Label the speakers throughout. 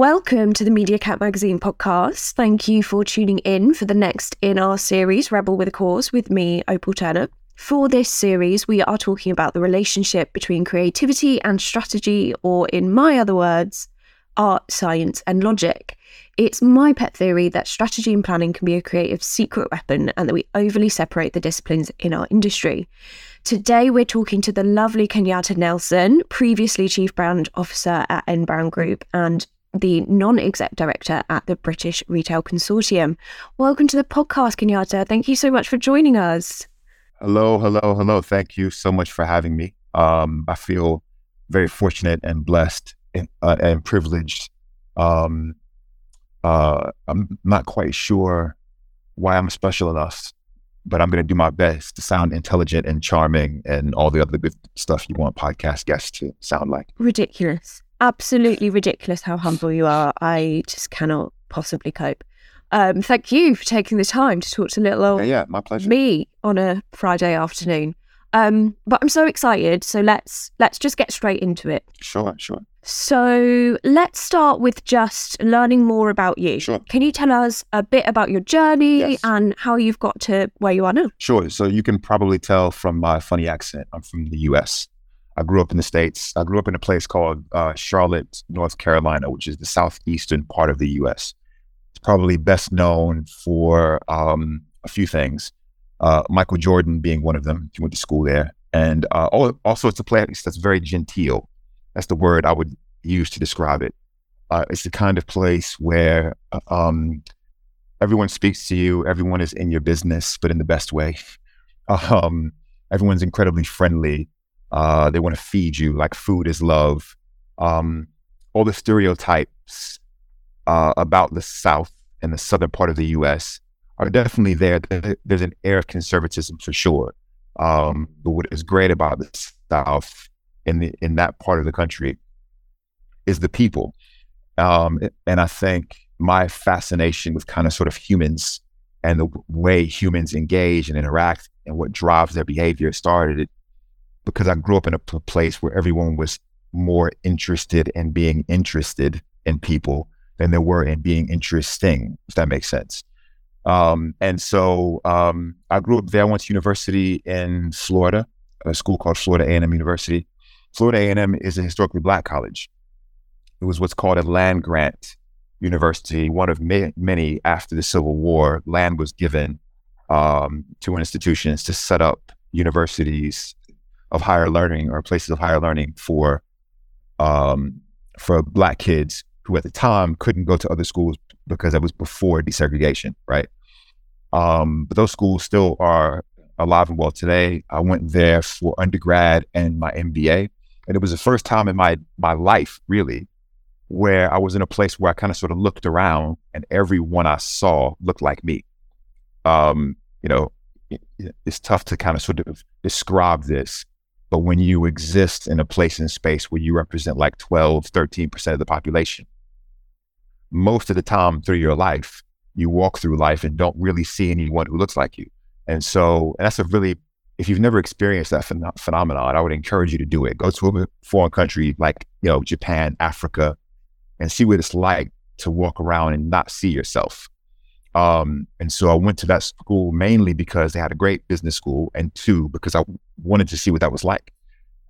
Speaker 1: Welcome to the Media Cat Magazine podcast. Thank you for tuning in for the next in our series, Rebel with a Cause, with me, Opal Turner. For this series, we are talking about the relationship between creativity and strategy, or in my other words, art, science, and logic. It's my pet theory that strategy and planning can be a creative secret weapon and that we overly separate the disciplines in our industry. Today, we're talking to the lovely Kenyatte Nelson, previously Chief Brand Officer at N Brown Group and the non exec director at the British Retail Consortium. Welcome to the podcast, Kenyatte. Thank you so much for joining us.
Speaker 2: Hello, hello, hello. Thank you so much for having me. Um, I feel very fortunate and blessed and, uh, and privileged. Um, uh, I'm not quite sure why I'm special enough, but I'm going to do my best to sound intelligent and charming and all the other good stuff you want podcast guests to sound like.
Speaker 1: Ridiculous. Absolutely ridiculous how humble you are. I just cannot possibly cope. Um, thank you for taking the time to talk to little old
Speaker 2: Yeah, yeah, my pleasure.
Speaker 1: me on a Friday afternoon. Um, but I'm so excited. So let's let's just get straight into it.
Speaker 2: Sure, sure.
Speaker 1: So let's start with just learning more about you.
Speaker 2: Sure.
Speaker 1: Can you tell us a bit about your journey
Speaker 2: Yes.
Speaker 1: and how you've got to where you are now?
Speaker 2: Sure. So you can probably tell from my funny accent, I'm from the US. I grew up in the States. I grew up in a place called uh, Charlotte, North Carolina, which is the southeastern part of the US. It's probably best known for um, a few things. Uh, Michael Jordan being one of them, you went to school there. And uh, also, it's a place that's very genteel. That's the word I would use to describe it. Uh, it's the kind of place where um, everyone speaks to you, everyone is in your business, but in the best way. Um, everyone's incredibly friendly. Uh, they want to feed you like food is love. Um, all the stereotypes uh, about the South and the southern part of the U.S. are definitely there. There- There's an air of conservatism for sure. Um, but what is great about the South in the in that part of the country is the people. Um, and I think my fascination with kind of sort of humans and the way humans engage and interact and what drives their behavior started because I grew up in a place where everyone was more interested in being interested in people than they were in being interesting, if that makes sense. Um, and so um, I grew up there. I went to university in Florida, a school called Florida A&M University. Florida A&M is a historically black college. It was what's called a land grant university, one of ma- many after the Civil War. Land was given um, to institutions to set up universities of higher learning or places of higher learning for um, for black kids who at the time couldn't go to other schools because that was before desegregation, right? Um, but those schools still are alive and well today. I went there for undergrad and my MBA, and it was the first time in my my life really where I was in a place where I kind of sort of looked around and everyone I saw looked like me. Um, you know, it- it's tough to kind of sort of describe this, but when you exist in a place and space where you represent like 12, 13% of the population, most of the time through your life, you walk through life and don't really see anyone who looks like you. And so, and that's a really, if you've never experienced that phen- phenomenon, I would encourage you to do it. Go to a foreign country like, you know, Japan, Africa, and see what it's like to walk around and not see yourself. Um, and so I went to that school mainly because they had a great business school, and two because I wanted to see what that was like.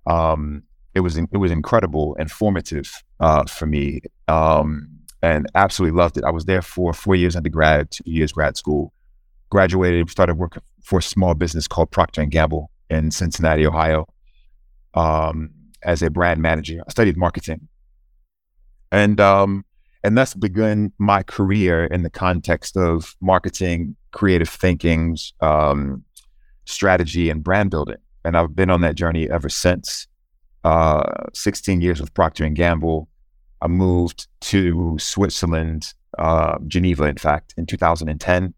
Speaker 2: Um, it was it was incredible and formative uh, for me, um, and absolutely loved it. I was there for four years undergrad, two years grad school. Graduated, started working for a small business called Procter and Gamble in Cincinnati, Ohio, um, as a brand manager. I studied marketing, and um, and that's begun my career in the context of marketing, creative thinking, um, strategy, and brand building. And I've been on that journey ever since. Uh, 16 years with Procter and Gamble. I moved to Switzerland, uh, Geneva, in fact, in 2010.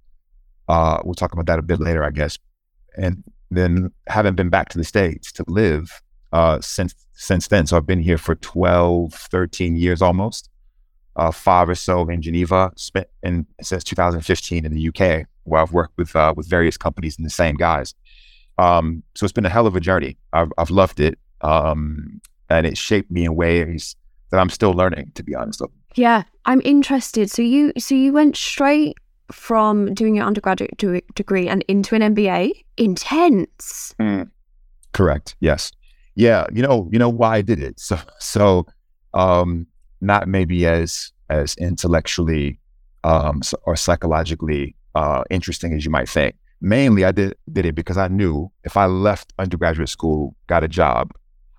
Speaker 2: Uh, we'll talk about that a bit later, I guess. And then haven't been back to the States to live uh, since since then. So I've been here for 12, 13 years almost uh, five or so in Geneva, spent in since 2015 in the UK, where I've worked with uh, with various companies and the same guys. Um, so it's been a hell of a journey. I've, I've loved it, um, and it shaped me in ways that I'm still learning. To be honest,
Speaker 1: Yeah, I'm interested. So you so you went straight from doing your undergraduate de- degree and into an MBA. Intense.
Speaker 2: Mm. Correct. Yes. Yeah. You know. You know why I did it. So so um, not maybe as as intellectually um, or psychologically uh, interesting as you might think. Mainly, I did did it because I knew if I left undergraduate school, got a job,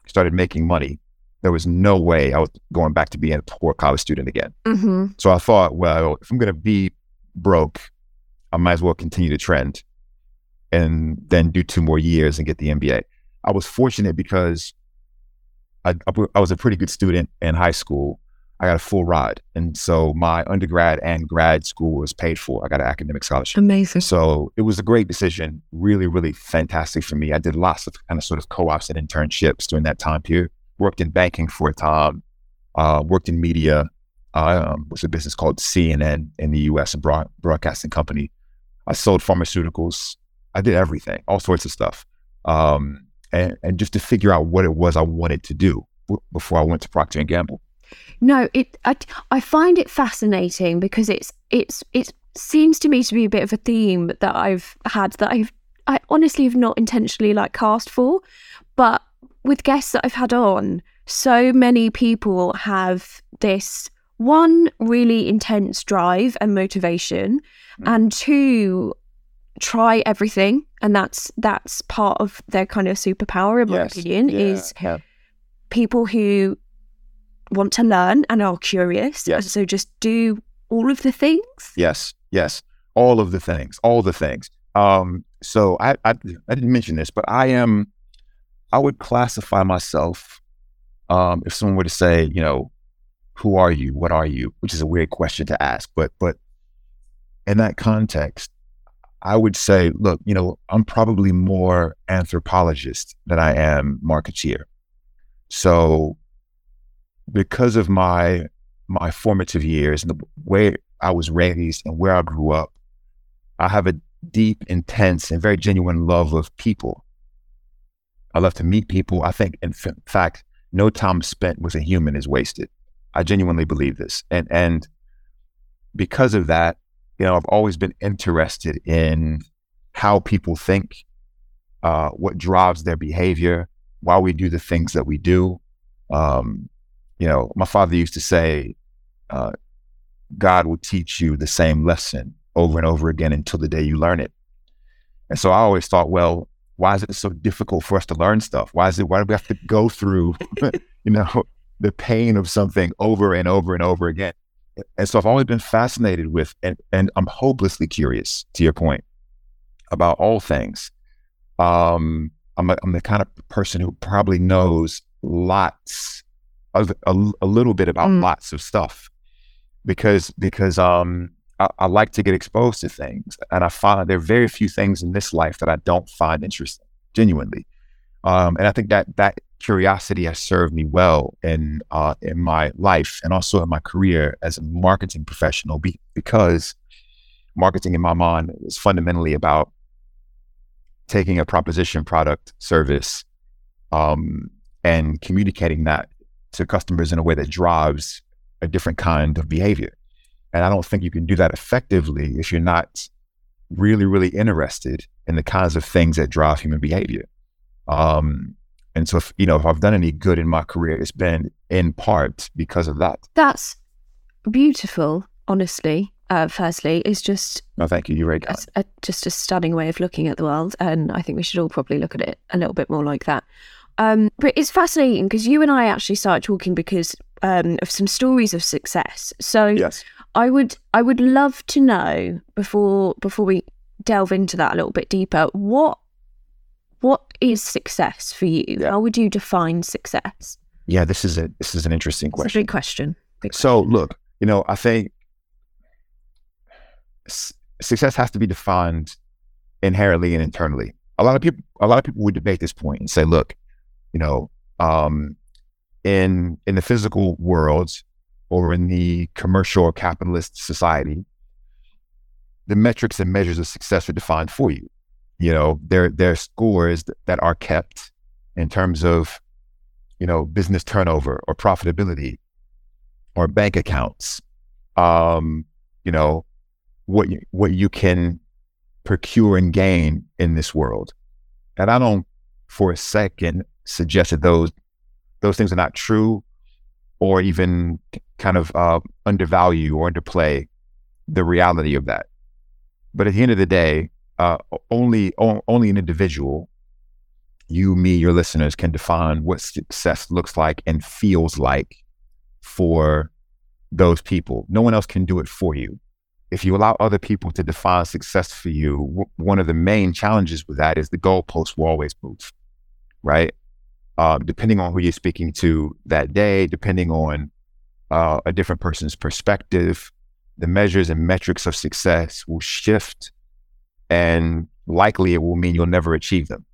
Speaker 2: started making money, there was no way I was going back to being a poor college student again.
Speaker 1: Mm-hmm.
Speaker 2: So I thought, well, if I'm going to be broke, I might as well continue the trend and then do two more years and get the MBA. I was fortunate because I, I was a pretty good student in high school. I got a full ride. And so my undergrad and grad school was paid for. I got an academic scholarship.
Speaker 1: Amazing.
Speaker 2: So it was a great decision. Really, really fantastic for me. I did lots of kind of sort of co ops and internships during that time period. Worked in banking for a time, uh, worked in media. Um, was a business called CNN in the US, a broad, broadcasting company. I sold pharmaceuticals. I did everything, all sorts of stuff. Um, and, and just to figure out what it was I wanted to do before I went to Procter and Gamble.
Speaker 1: No, it I, I find it fascinating because it's it's it seems to me to be a bit of a theme that I've had that I've I honestly have not intentionally like cast for, but with guests that I've had on, so many people have this one really intense drive and motivation, mm. and two try everything, and that's that's part of their kind of superpower, in my yes. opinion, yeah. is yeah. people who want to learn and are curious. Yes. So just do all of the things.
Speaker 2: Yes, yes, all of the things, all the things. Um, so I, I, I didn't mention this, but I am, I would classify myself, um, if someone were to say, you know, who are you? What are you? Which is a weird question to ask, but but in that context, I would say, look, you know, I'm probably more anthropologist than I am marketeer. So because of my my formative years and the way I was raised and where I grew up, I have a deep, intense, and very genuine love of people. I love to meet people. I think, in fact, no time spent with a human is wasted. I genuinely believe this, and and because of that, you know, I've always been interested in how people think, uh, what drives their behavior, why we do the things that we do. Um, you know, my father used to say, uh, God will teach you the same lesson over and over again until the day you learn it. And so I always thought, well, why is it so difficult for us to learn stuff? Why is it, why do we have to go through, you know, the pain of something over and over and over again? And so I've always been fascinated with, and, and I'm hopelessly curious to your point about all things. Um, I'm, a, I'm the kind of person who probably knows lots a, a, a little bit about mm. lots of stuff because because um I, I, like to get exposed to things and I find there are very few things in this life that I don't find interesting genuinely um and I think that that curiosity has served me well in uh in my life and also in my career as a marketing professional be, because marketing in my mind is fundamentally about taking a proposition product service um and communicating that to customers in a way that drives a different kind of behavior. And I don't think you can do that effectively if you're not really, really interested in the kinds of things that drive human behavior. Um, and so, if, you know, if I've done any good in my career, it's been in part because of that.
Speaker 1: That's beautiful, honestly. Uh, firstly, it's just.
Speaker 2: No, thank you. You're right.
Speaker 1: A, a, just a stunning way of looking at the world. And I think we should all probably look at it a little bit more like that. Um, but it's fascinating because you and I actually started talking because um, of some stories of success. So
Speaker 2: yes.
Speaker 1: I would I would love to know before before we delve into that a little bit deeper what what is success for you? Yeah. How would you define success?
Speaker 2: Yeah, this is a this is an interesting
Speaker 1: it's
Speaker 2: question.
Speaker 1: big question. Big
Speaker 2: so look, you know, I think success has to be defined inherently and internally. A lot of people a lot of people would debate this point and say, look, you know, um, in in the physical world or in the commercial or capitalist society, the metrics and measures of success are defined for you. You know, there there are scores that are kept in terms of, you know, business turnover or profitability. or bank accounts, um, you know, what you, what you can procure and gain in this world. And I don't for a second suggest that those those things are not true or even kind of uh, undervalue or underplay the reality of that. But at the end of the day, uh, only only an individual, you, me, your listeners, can define what success looks like and feels like for those people. No one else can do it for you. If you allow other people to define success for you, w- one of the main challenges with that is the goalposts will always move, right? Uh, depending on who you're speaking to that day, depending on uh, a different person's perspective, the measures and metrics of success will shift and likely it will mean you'll never achieve them.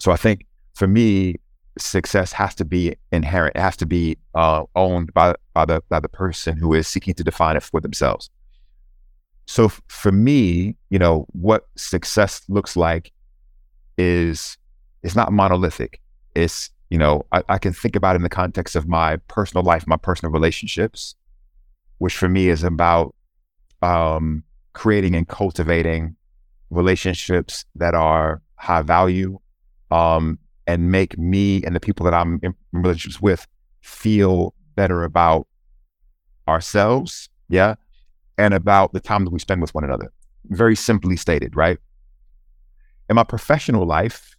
Speaker 2: So I think for me, success has to be inherent. It has to be uh, owned by, by the by the person who is seeking to define it for themselves. So f- for me, you know, what success looks like is it's not monolithic. It's you know I, I can think about in the context of my personal life, my personal relationships, which for me is about um, creating and cultivating relationships that are high value um, and make me and the people that I'm in relationships with feel better about ourselves, yeah, and about the time that we spend with one another. Very simply stated, right? In my professional life,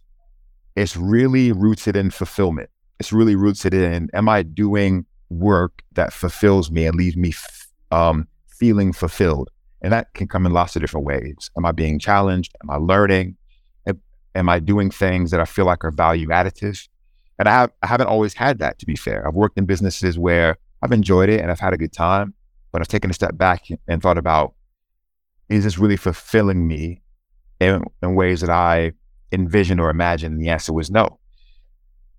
Speaker 2: it's really rooted in fulfillment. It's really rooted in am I doing work that fulfills me and leaves me f- um, feeling fulfilled? And that can come in lots of different ways. Am I being challenged? Am I learning? Am, am I doing things that I feel like are value additive? And I, have, I haven't always had that, to be fair. I've worked in businesses where I've enjoyed it and I've had a good time, but I've taken a step back and thought about is this really fulfilling me in, in ways that I envision or imagine? The answer was no.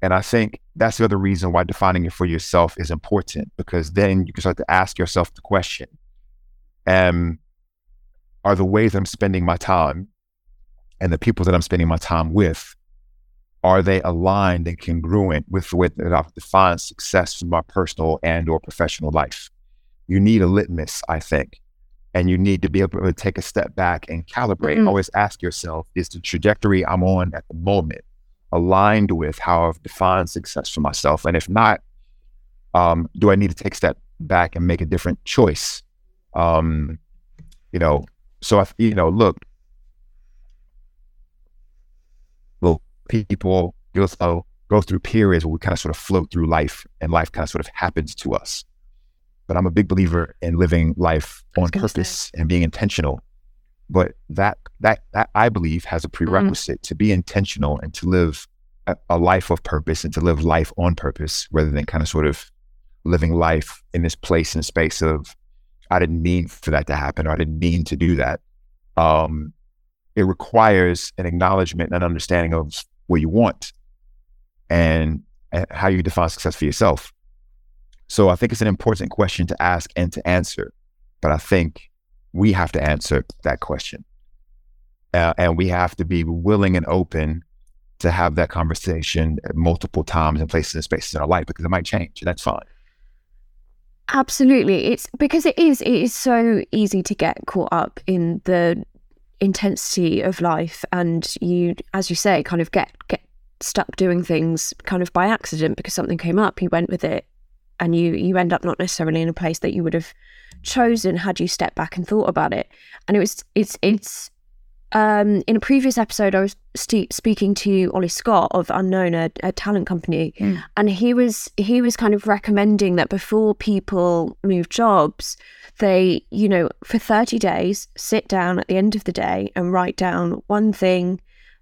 Speaker 2: And I think that's the other reason why defining it for yourself is important because then you can start to ask yourself the question um, Are the ways I'm spending my time and the people that I'm spending my time with, are they aligned and congruent with the way that I've defined success in my personal and or professional life? You need a litmus, I think. And you need to be able to take a step back and calibrate.
Speaker 1: Mm-hmm.
Speaker 2: Always ask yourself, is the trajectory I'm on at the moment aligned with how I've defined success for myself? And if not, um, do I need to take a step back and make a different choice? Um, you know, so I, you know, look, well, people go, go through periods where we kind of sort of float through life and life kind of sort of happens to us. But I'm a big believer in living life on purpose say. and being intentional. But that that that I believe has a prerequisite mm. to be intentional and to live a, a life of purpose and to live life on purpose rather than kind of sort of living life in this place and space of I didn't mean for that to happen or I didn't mean to do that. Um, it requires an acknowledgement and an understanding of what you want and, and how you define success for yourself. So I think it's an important question to ask and to answer. But I think we have to answer that question. Uh, and we have to be willing and open to have that conversation multiple times in places and spaces in our life because it might change and that's fine.
Speaker 1: Absolutely. It's because it is it is so easy to get caught up in the intensity of life and you as you say kind of get get stuck doing things kind of by accident because something came up you went with it and you you end up not necessarily in a place that you would have chosen had you stepped back and thought about it and it was it's it's um, in a previous episode, I was st- speaking to Ollie Scott of Unknown, a, a talent company,
Speaker 2: mm.
Speaker 1: and he was he was kind of recommending that before people move jobs, they you know for thirty days sit down at the end of the day and write down one thing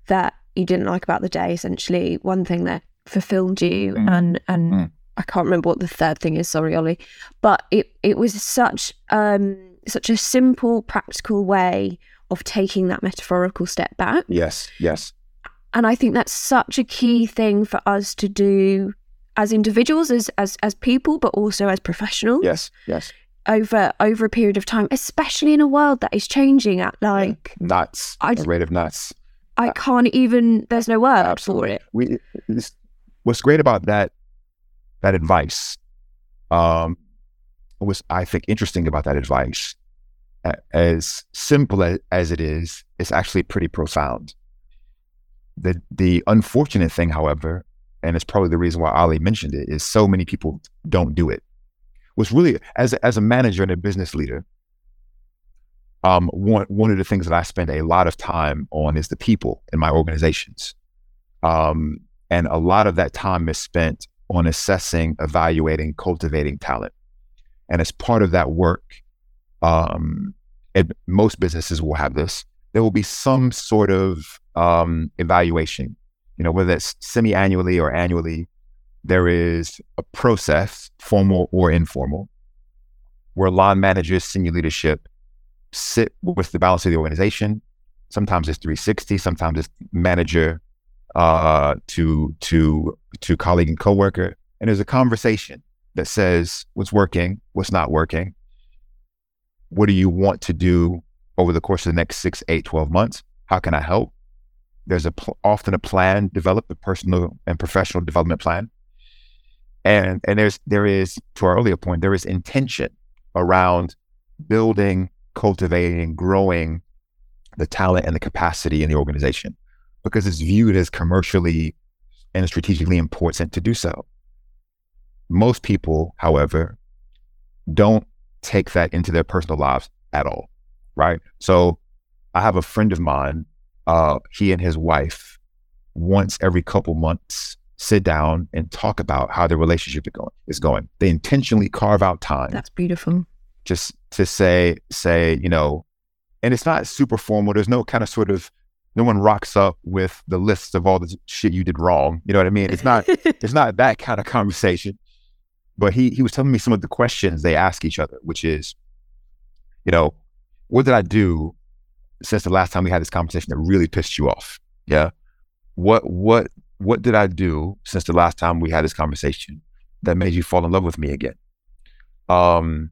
Speaker 1: that you didn't like about the day, essentially one thing that fulfilled you, mm. and and mm. I can't remember what the third thing is. Sorry, Ollie, but it it was such um such a simple, practical way of taking that metaphorical step back.
Speaker 2: Yes, yes.
Speaker 1: And I think that's such a key thing for us to do as individuals, as as as people, but also as professionals.
Speaker 2: Yes, yes.
Speaker 1: Over over a period of time, especially in a world that is changing at like
Speaker 2: yeah. nuts, I, a rate of nuts.
Speaker 1: I can't even. There's no word
Speaker 2: Absolutely.
Speaker 1: for it.
Speaker 2: We. What's great about that that advice um, was I think interesting about that advice, as simple as it is, it's actually pretty profound. The the unfortunate thing, however, and it's probably the reason why Ollie mentioned it, is so many people don't do it. Was really as as a manager and a business leader, um, one one of the things that I spend a lot of time on is the people in my organizations, um, and a lot of that time is spent on assessing, evaluating, cultivating talent. And as part of that work, um, most businesses will have this. There will be some sort of um, evaluation, you know, whether it's semi-annually or annually. There is a process, formal or informal, where line managers, senior leadership sit with the balance of the organization. Sometimes it's 360, sometimes it's manager uh, to to to colleague and coworker, and there's a conversation that says what's working, what's not working. What do you want to do over the course of the next six, eight, 12 months? How can I help? There's a pl- often a plan developed, a personal and professional development plan, and and there's there is to our earlier point there is intention around building, cultivating, growing the talent and the capacity in the organization because it's viewed as commercially and strategically important to do so. Most people, however, don't take that into their personal lives at all. Right. So I have a friend of mine, uh, he and his wife, once every couple months, sit down and talk about how their relationship is going. Is going. They intentionally carve out time.
Speaker 1: That's beautiful.
Speaker 2: Just to say, say, you know, and it's not super formal. There's no kind of sort of no one rocks up with the list of all the shit you did wrong. You know what I mean? It's not it's not that kind of conversation. But he he was telling me some of the questions they ask each other, which is, you know, what did I do since the last time we had this conversation that really pissed you off? Yeah. What what what did I do since the last time we had this conversation that made you fall in love with me again? Um,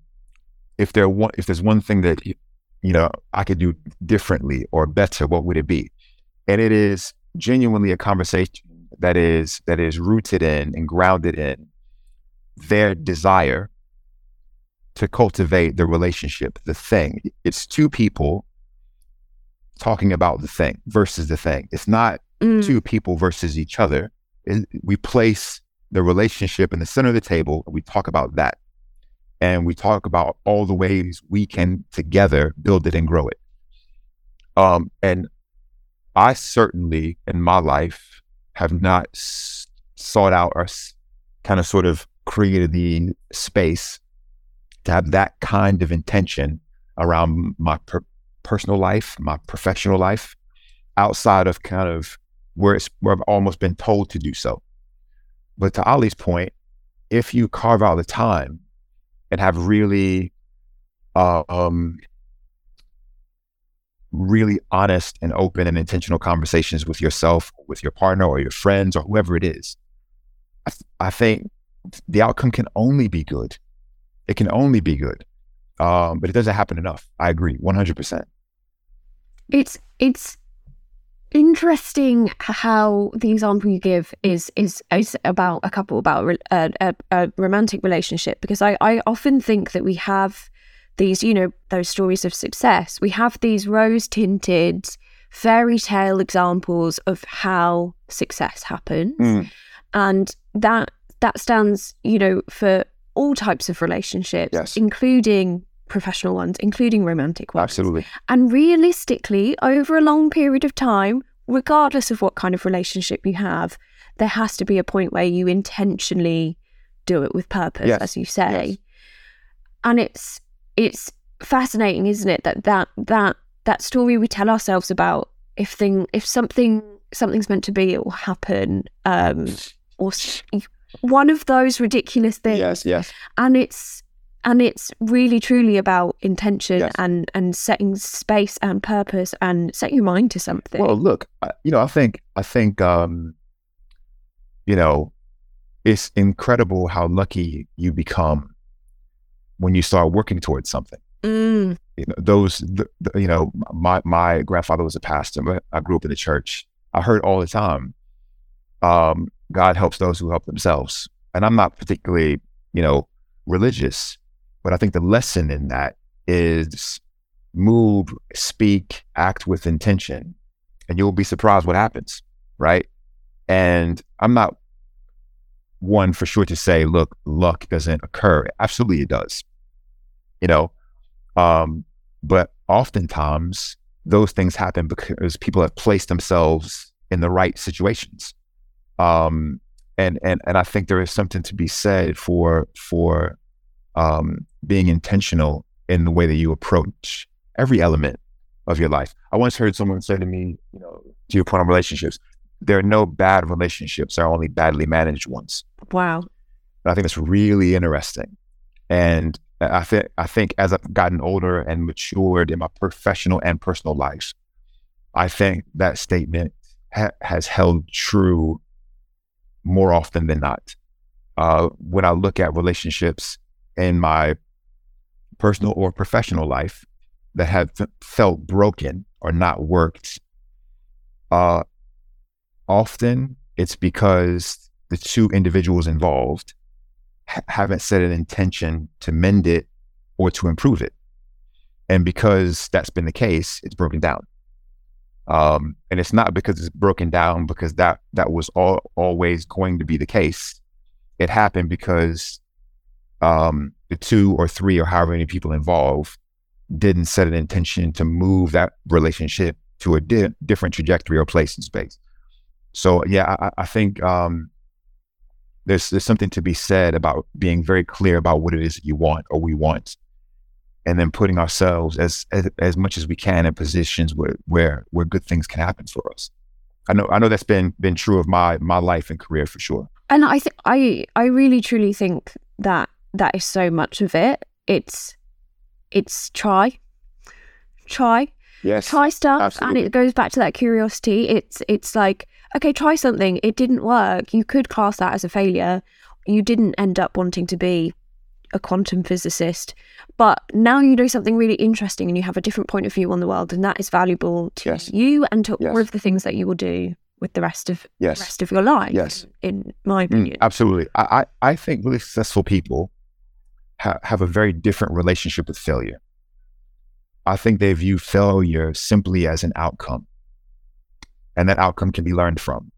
Speaker 2: if there one if there's one thing that you know, I could do differently or better, what would it be? And it is genuinely a conversation that is that is rooted in and grounded in their desire to cultivate the relationship, the thing. It's two people talking about the thing versus the thing. It's not mm. two people versus each other. It, we place the relationship in the center of the table and we talk about that and we talk about all the ways we can together build it and grow it. Um, and I certainly in my life have not s- sought out or s- kind of sort of created the space to have that kind of intention around my per- personal life, my professional life, outside of kind of where it's where I've almost been told to do so. But to Ollie's point, if you carve out the time and have really, uh, um, really honest and open and intentional conversations with yourself, with your partner, or your friends, or whoever it is. I, th- I think the outcome can only be good. It can only be good, um, but it doesn't happen enough. I agree, one hundred percent.
Speaker 1: It's it's interesting how the example you give is is, is about a couple about a, a, a, romantic relationship because I, I often think that we have these you know those stories of success we have these rose tinted fairy tale examples of how success happens mm. and that that stands you know for all types of relationships yes. including professional ones, including romantic ones.
Speaker 2: Absolutely.
Speaker 1: And realistically, over a long period of time, regardless of what kind of relationship you have, there has to be a point where you intentionally do it with purpose, yes. as you say. Yes. And it's it's fascinating, isn't it, that that that that story we tell ourselves about if thing if something something's meant to be, it will happen. Um, or one of those ridiculous things.
Speaker 2: Yes, yes.
Speaker 1: And it's and it's really truly about intention yes. and and setting space and purpose and set your mind to something
Speaker 2: well look you know i think i think um you know it's incredible how lucky you become when you start working towards something
Speaker 1: mm.
Speaker 2: you know those the, the, you know my my grandfather was a pastor i grew up in the church i heard all the time um god helps those who help themselves and i'm not particularly you know religious But I think the lesson in that is move, speak, act with intention, and you'll be surprised what happens, right? And I'm not one for sure to say, look, luck doesn't occur. Absolutely, it does. You know, um, but oftentimes those things happen because people have placed themselves in the right situations. Um, and and and I think there is something to be said for for um, being intentional in the way that you approach every element of your life. I once heard someone say to me, you know, to your point on relationships, there are no bad relationships, there are only badly managed ones.
Speaker 1: Wow.
Speaker 2: And I think that's really interesting. And I think I think as I've gotten older and matured in my professional and personal life, I think that statement ha- has held true more often than not. Uh, when I look at relationships in my personal or professional life that have felt broken or not worked, uh, often it's because the two individuals involved ha- haven't set an intention to mend it or to improve it. And because that's been the case, it's broken down. Um, and it's not because it's broken down because that that was all, always going to be the case. It happened because um, the two or three or however many people involved didn't set an intention to move that relationship to a di- different trajectory or place in space. So yeah, I, I think um, there's there's something to be said about being very clear about what it is that you want or we want, and then putting ourselves as as, as much as we can in positions where where where good things can happen for us. I know I know that's been been true of my my life and career for sure.
Speaker 1: And I think I I really truly think that that is so much of it. It's it's try, try,
Speaker 2: Yes.
Speaker 1: try stuff,
Speaker 2: absolutely.
Speaker 1: and it goes back to that curiosity. It's it's like okay, try something. It didn't work. You could class that as a failure. You didn't end up wanting to be a quantum physicist, but now you know something really interesting, and you have a different point of view on the world, and that is valuable to
Speaker 2: Yes.
Speaker 1: you and to
Speaker 2: Yes.
Speaker 1: all of the things that you will do with the rest of the
Speaker 2: Yes.
Speaker 1: rest of your life.
Speaker 2: Yes.
Speaker 1: in my
Speaker 2: Mm,
Speaker 1: opinion.
Speaker 2: absolutely. I, I, I think really successful people ha- have a very different relationship with failure. I think they view failure simply as an outcome, and that outcome can be learned from.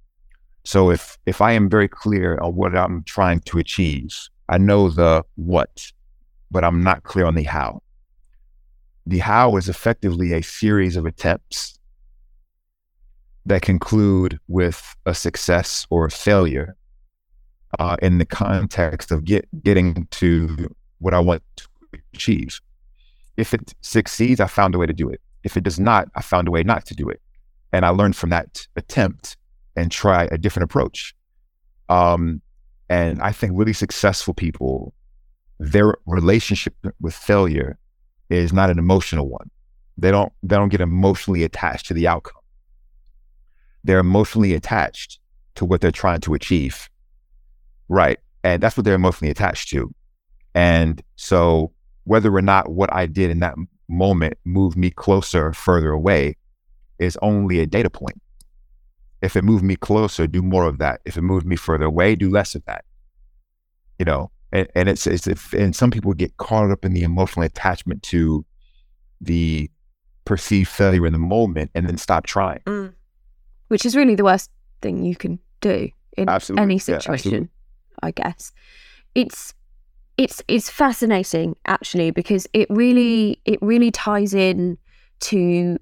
Speaker 2: So if if I am very clear on what I'm trying to achieve, I know the what, but I'm not clear on the how. The how is effectively a series of attempts that conclude with a success or a failure uh, in the context of get, getting to what I want to achieve. If it succeeds, I found a way to do it. If it does not, I found a way not to do it. And I learned from that attempt and try a different approach. Um, and I think really successful people, their relationship with failure is not an emotional one. They don't they don't get emotionally attached to the outcome. They're emotionally attached to what they're trying to achieve. Right. And that's what they're emotionally attached to. And so whether or not what I did in that moment moved me closer or further away is only a data point. If it moved me closer, do more of that. If it moved me further away, do less of that. You know, and, and it's, it's if, and some people get caught up in the emotional attachment to the perceived failure in the moment and then stop trying.
Speaker 1: Mm. Which is really the worst thing you can do in
Speaker 2: Absolutely.
Speaker 1: any situation,
Speaker 2: absolutely.
Speaker 1: I guess. It's it's it's fascinating actually because it really it really ties in to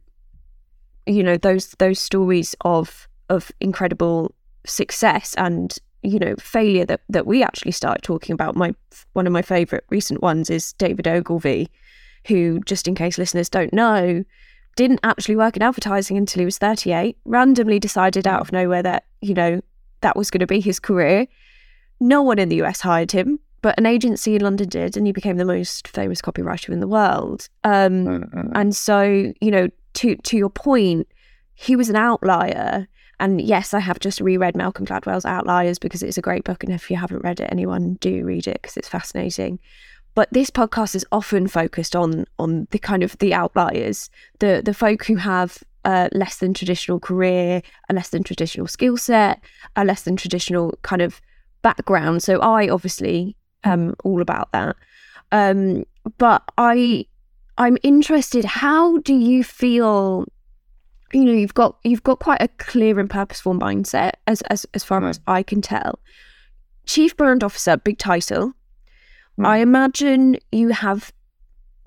Speaker 1: you know those those stories of of incredible success and you know failure that that we actually started talking about. My one of my favorite recent ones is David Ogilvy who just in case listeners don't know didn't actually work in advertising until he was 38 randomly decided out of nowhere that you know that was going to be his career. No one in the US hired him but an agency in London did and he became the most famous copywriter in the world um
Speaker 2: Mm-mm.
Speaker 1: and so, you know, to to your point, he was an outlier. And yes, I have just reread Malcolm Gladwell's Outliers because it's a great book. And if you haven't read it, anyone do read it because it's fascinating. But this podcast is often focused on on the kind of the outliers, the the folk who have a less than traditional career, a less than traditional skill set, a less than traditional kind of background. So I obviously am all about that. Um, but I I'm interested. How do you feel? You know, you've got you've got quite a clear and purposeful mindset, as as as far as I can tell. Chief Brand Officer, big title. I imagine you have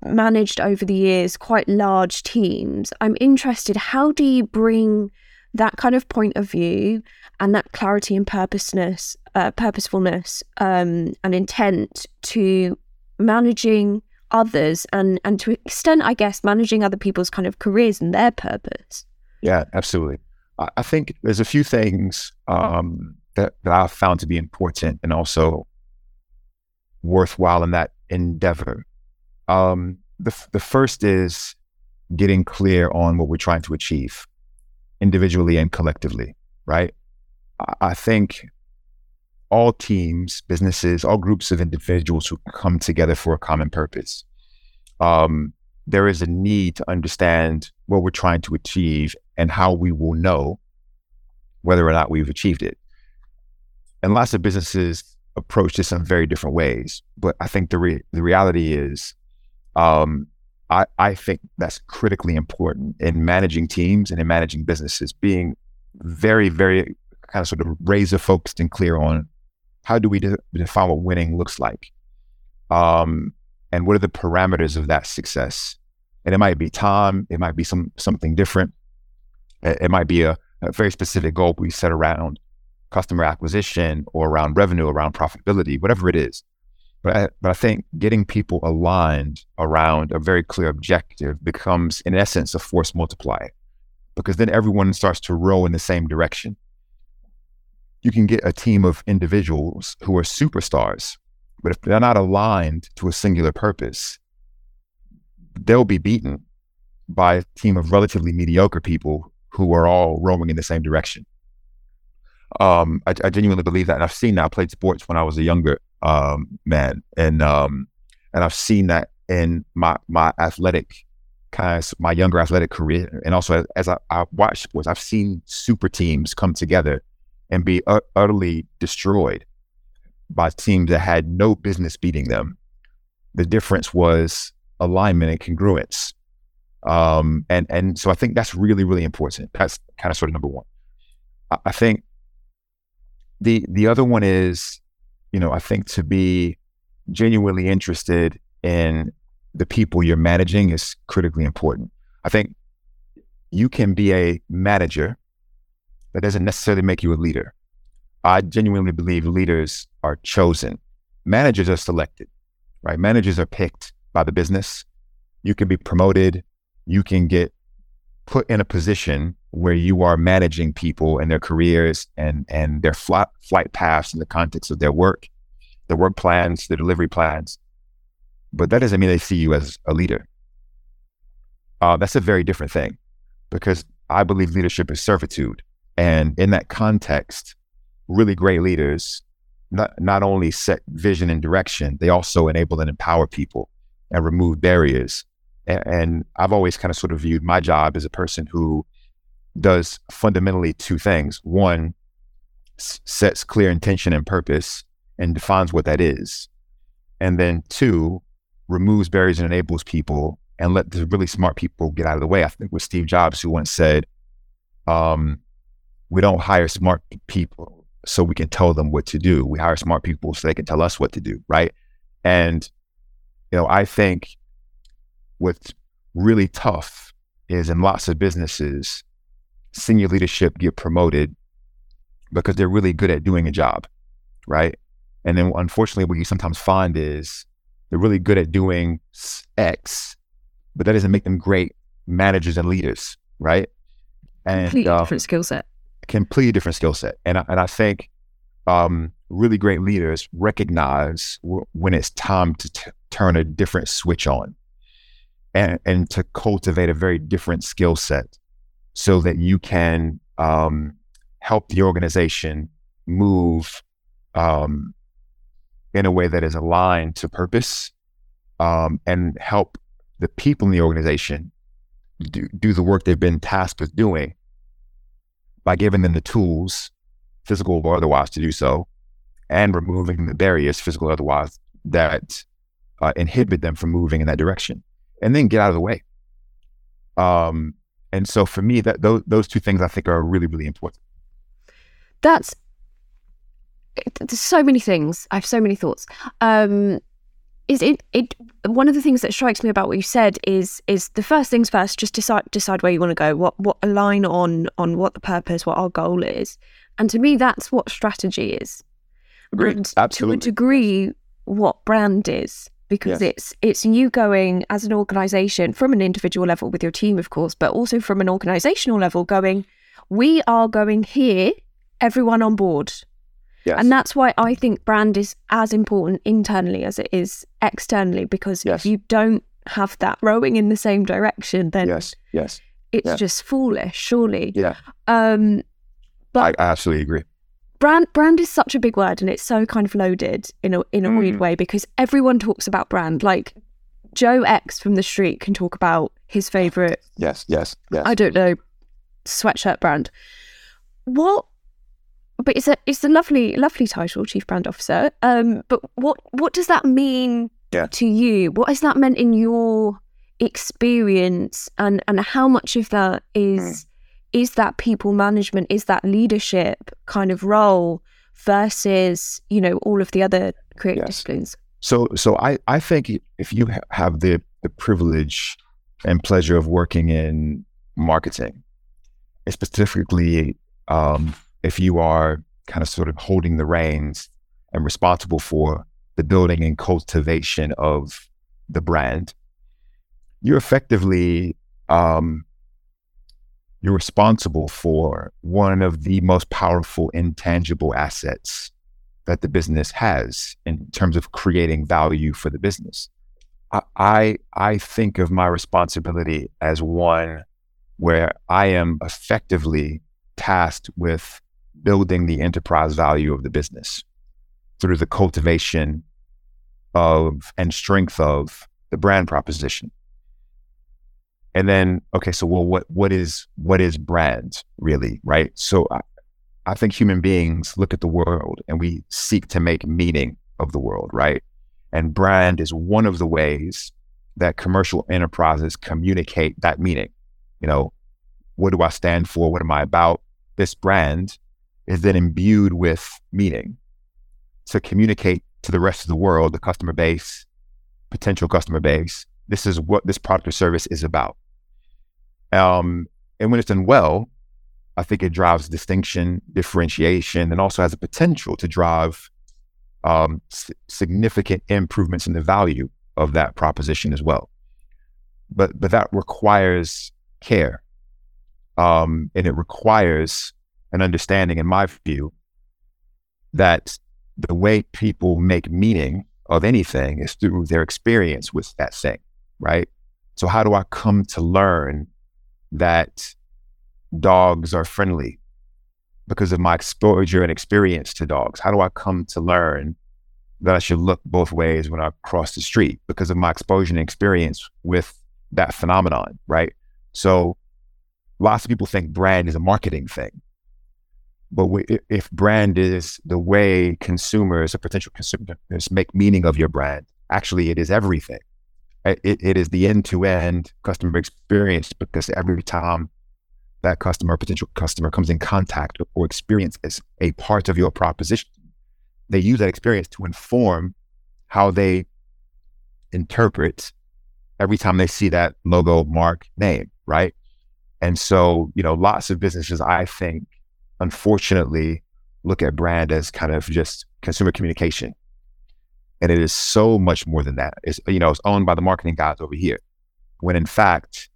Speaker 1: managed over the years quite large teams. I'm interested. How do you bring that kind of point of view and that clarity and purposeness, uh, purposefulness, um, and intent to managing others and and to extent, I guess, managing other people's kind of careers and their purpose.
Speaker 2: Yeah, absolutely. I think there's a few things um, that, that I've found to be important and also worthwhile in that endeavor. Um, the the first is getting clear on what we're trying to achieve, individually and collectively. Right. I, I think all teams, businesses, all groups of individuals who come together for a common purpose. Um, there is a need to understand what we're trying to achieve and how we will know whether or not we've achieved it. And lots of businesses approach this in very different ways. But I think the re- the reality is, um, I I think that's critically important in managing teams and in managing businesses. Being very very kind of sort of razor focused and clear on how do we de- define what winning looks like, um, and what are the parameters of that success. And it might be time, it might be some something different, it, it might be a, a very specific goal we set around customer acquisition or around revenue, around profitability, whatever it is. But I, but I think getting people aligned around a very clear objective becomes, in essence, a force multiplier because then everyone starts to row in the same direction. You can get a team of individuals who are superstars, but if they're not aligned to a singular purpose, they'll be beaten by a team of relatively mediocre people who are all roaming in the same direction. Um, I, I, genuinely believe that, and I've seen that. I played sports when I was a younger um, man, and um, and I've seen that in my my athletic kind of my younger athletic career, and also as, as I, I watch sports, I've seen super teams come together and be utterly destroyed by teams that had no business beating them. The difference was alignment and congruence. Um, and and so I think that's really really important. That's kind of sort of number one. I, I think the the other one is, you know, I think to be genuinely interested in the people you're managing is critically important. I think you can be a manager that doesn't necessarily make you a leader. I genuinely believe leaders are chosen. Managers are selected, right? Managers are picked by the business. You can be promoted. You can get put in a position where you are managing people and their careers and and their flight flight paths in the context of their work, their work plans, their delivery plans. But that doesn't mean they see you as a leader. Uh, that's a very different thing because I believe leadership is servitude. And in that context, really great leaders not, not only set vision and direction, they also enable and empower people and remove barriers and I've always kind of sort of viewed my job as a person who does fundamentally two things. One, s- sets clear intention and purpose and defines what that is. And then two, removes barriers and enables people and let the really smart people get out of the way. I think with Steve Jobs, who once said, um, we don't hire smart people so we can tell them what to do. We hire smart people so they can tell us what to do. Right. And, you know, I think what's really tough is in lots of businesses, senior leadership get promoted because they're really good at doing a job, right? And then unfortunately, what you sometimes find is they're really good at doing X, but that doesn't make them great managers and leaders, right?
Speaker 1: And completely uh, different skill set.
Speaker 2: Completely different skill set, and I, and I think um, really great leaders recognize w- when it's time to t- turn a different switch on, and, and to cultivate a very different skill set so that you can um, help the organization move um, in a way that is aligned to purpose um, and help the people in the organization do, do the work they've been tasked with doing by giving them the tools, physical or otherwise, to do so, and removing the barriers, physical or otherwise, that uh, inhibit them from moving in that direction, and then get out of the way. Um, and so for me, that those those two things I think are really really important.
Speaker 1: That's there's so many things. I have so many thoughts. Um, is it it one of the things that strikes me about what you said is is the first things first. Just decide decide where you want to go. What what align on on what the purpose, what our goal is, and to me, that's what strategy is.
Speaker 2: Agreed.
Speaker 1: And
Speaker 2: Absolutely.
Speaker 1: To a degree, what brand is because
Speaker 2: Yes.
Speaker 1: it's it's you going as an organization from an individual level with your team, of course, but also from an organizational level, going, we are going here, everyone on board.
Speaker 2: Yes.
Speaker 1: And that's why I think brand is as important internally as it is externally, because
Speaker 2: Yes.
Speaker 1: if you don't have that rowing in the same direction, then
Speaker 2: yes. Yes.
Speaker 1: it's
Speaker 2: yeah.
Speaker 1: just foolish, surely.
Speaker 2: Yeah.
Speaker 1: Um,
Speaker 2: I,
Speaker 1: But-
Speaker 2: I absolutely agree.
Speaker 1: brand brand is such a big word and it's so kind of loaded in a in a weird
Speaker 2: Mm.
Speaker 1: way because everyone talks about brand. Like Joe X from the street can talk about his favorite,
Speaker 2: Yes. Yes. Yes.
Speaker 1: I don't know, sweatshirt brand. What but it's a it's a lovely lovely title, chief brand officer. Um but what what does that mean
Speaker 2: Yeah.
Speaker 1: to you? What has that meant in your experience and and how much of that is
Speaker 2: Mm.
Speaker 1: is that people management is that leadership kind of role versus you know all of the other creative
Speaker 2: Yes.
Speaker 1: disciplines
Speaker 2: So, so I, I think if you have the, the privilege and pleasure of working in marketing, specifically um, if you are kind of sort of holding the reins and responsible for the building and cultivation of the brand, you're effectively um, you're responsible for one of the most powerful intangible assets that the business has in terms of creating value for the business. I, I I think of my responsibility as one where I am effectively tasked with building the enterprise value of the business through the cultivation of and strength of the brand proposition. And then, okay, so well, what what is what is brand really, right? So I, I think human beings look at the world and we seek to make meaning of the world, right? And brand is one of the ways that commercial enterprises communicate that meaning. You know, what do I stand for? What am I about? This brand is then imbued with meaning to communicate to the rest of the world, the customer base, potential customer base. This is what this product or service is about. Um, and when it's done well, I think it drives distinction, differentiation, and also has a potential to drive um, s- significant improvements in the value of that proposition as well. But but that requires care, um, and it requires an understanding, in my view, that the way people make meaning of anything is through their experience with that thing, right? So how do I come to learn that dogs are friendly because of my exposure and experience to dogs? How do I come to learn that I should look both ways when I cross the street because of my exposure and experience with that phenomenon, right? So lots of people think brand is a marketing thing. But we, if brand is the way consumers or potential consumers make meaning of your brand, actually it is everything. It, it, is the end-to-end customer experience because every time that customer, potential customer, comes in contact or experiences a part of your proposition, they use that experience to inform how they interpret every time they see that logo, mark, name, right? And so, you know, lots of businesses, I think, unfortunately, look at brand as kind of just consumer communication. And it is so much more than that. It's, you know, it's owned by the marketing guys over here. When in fact,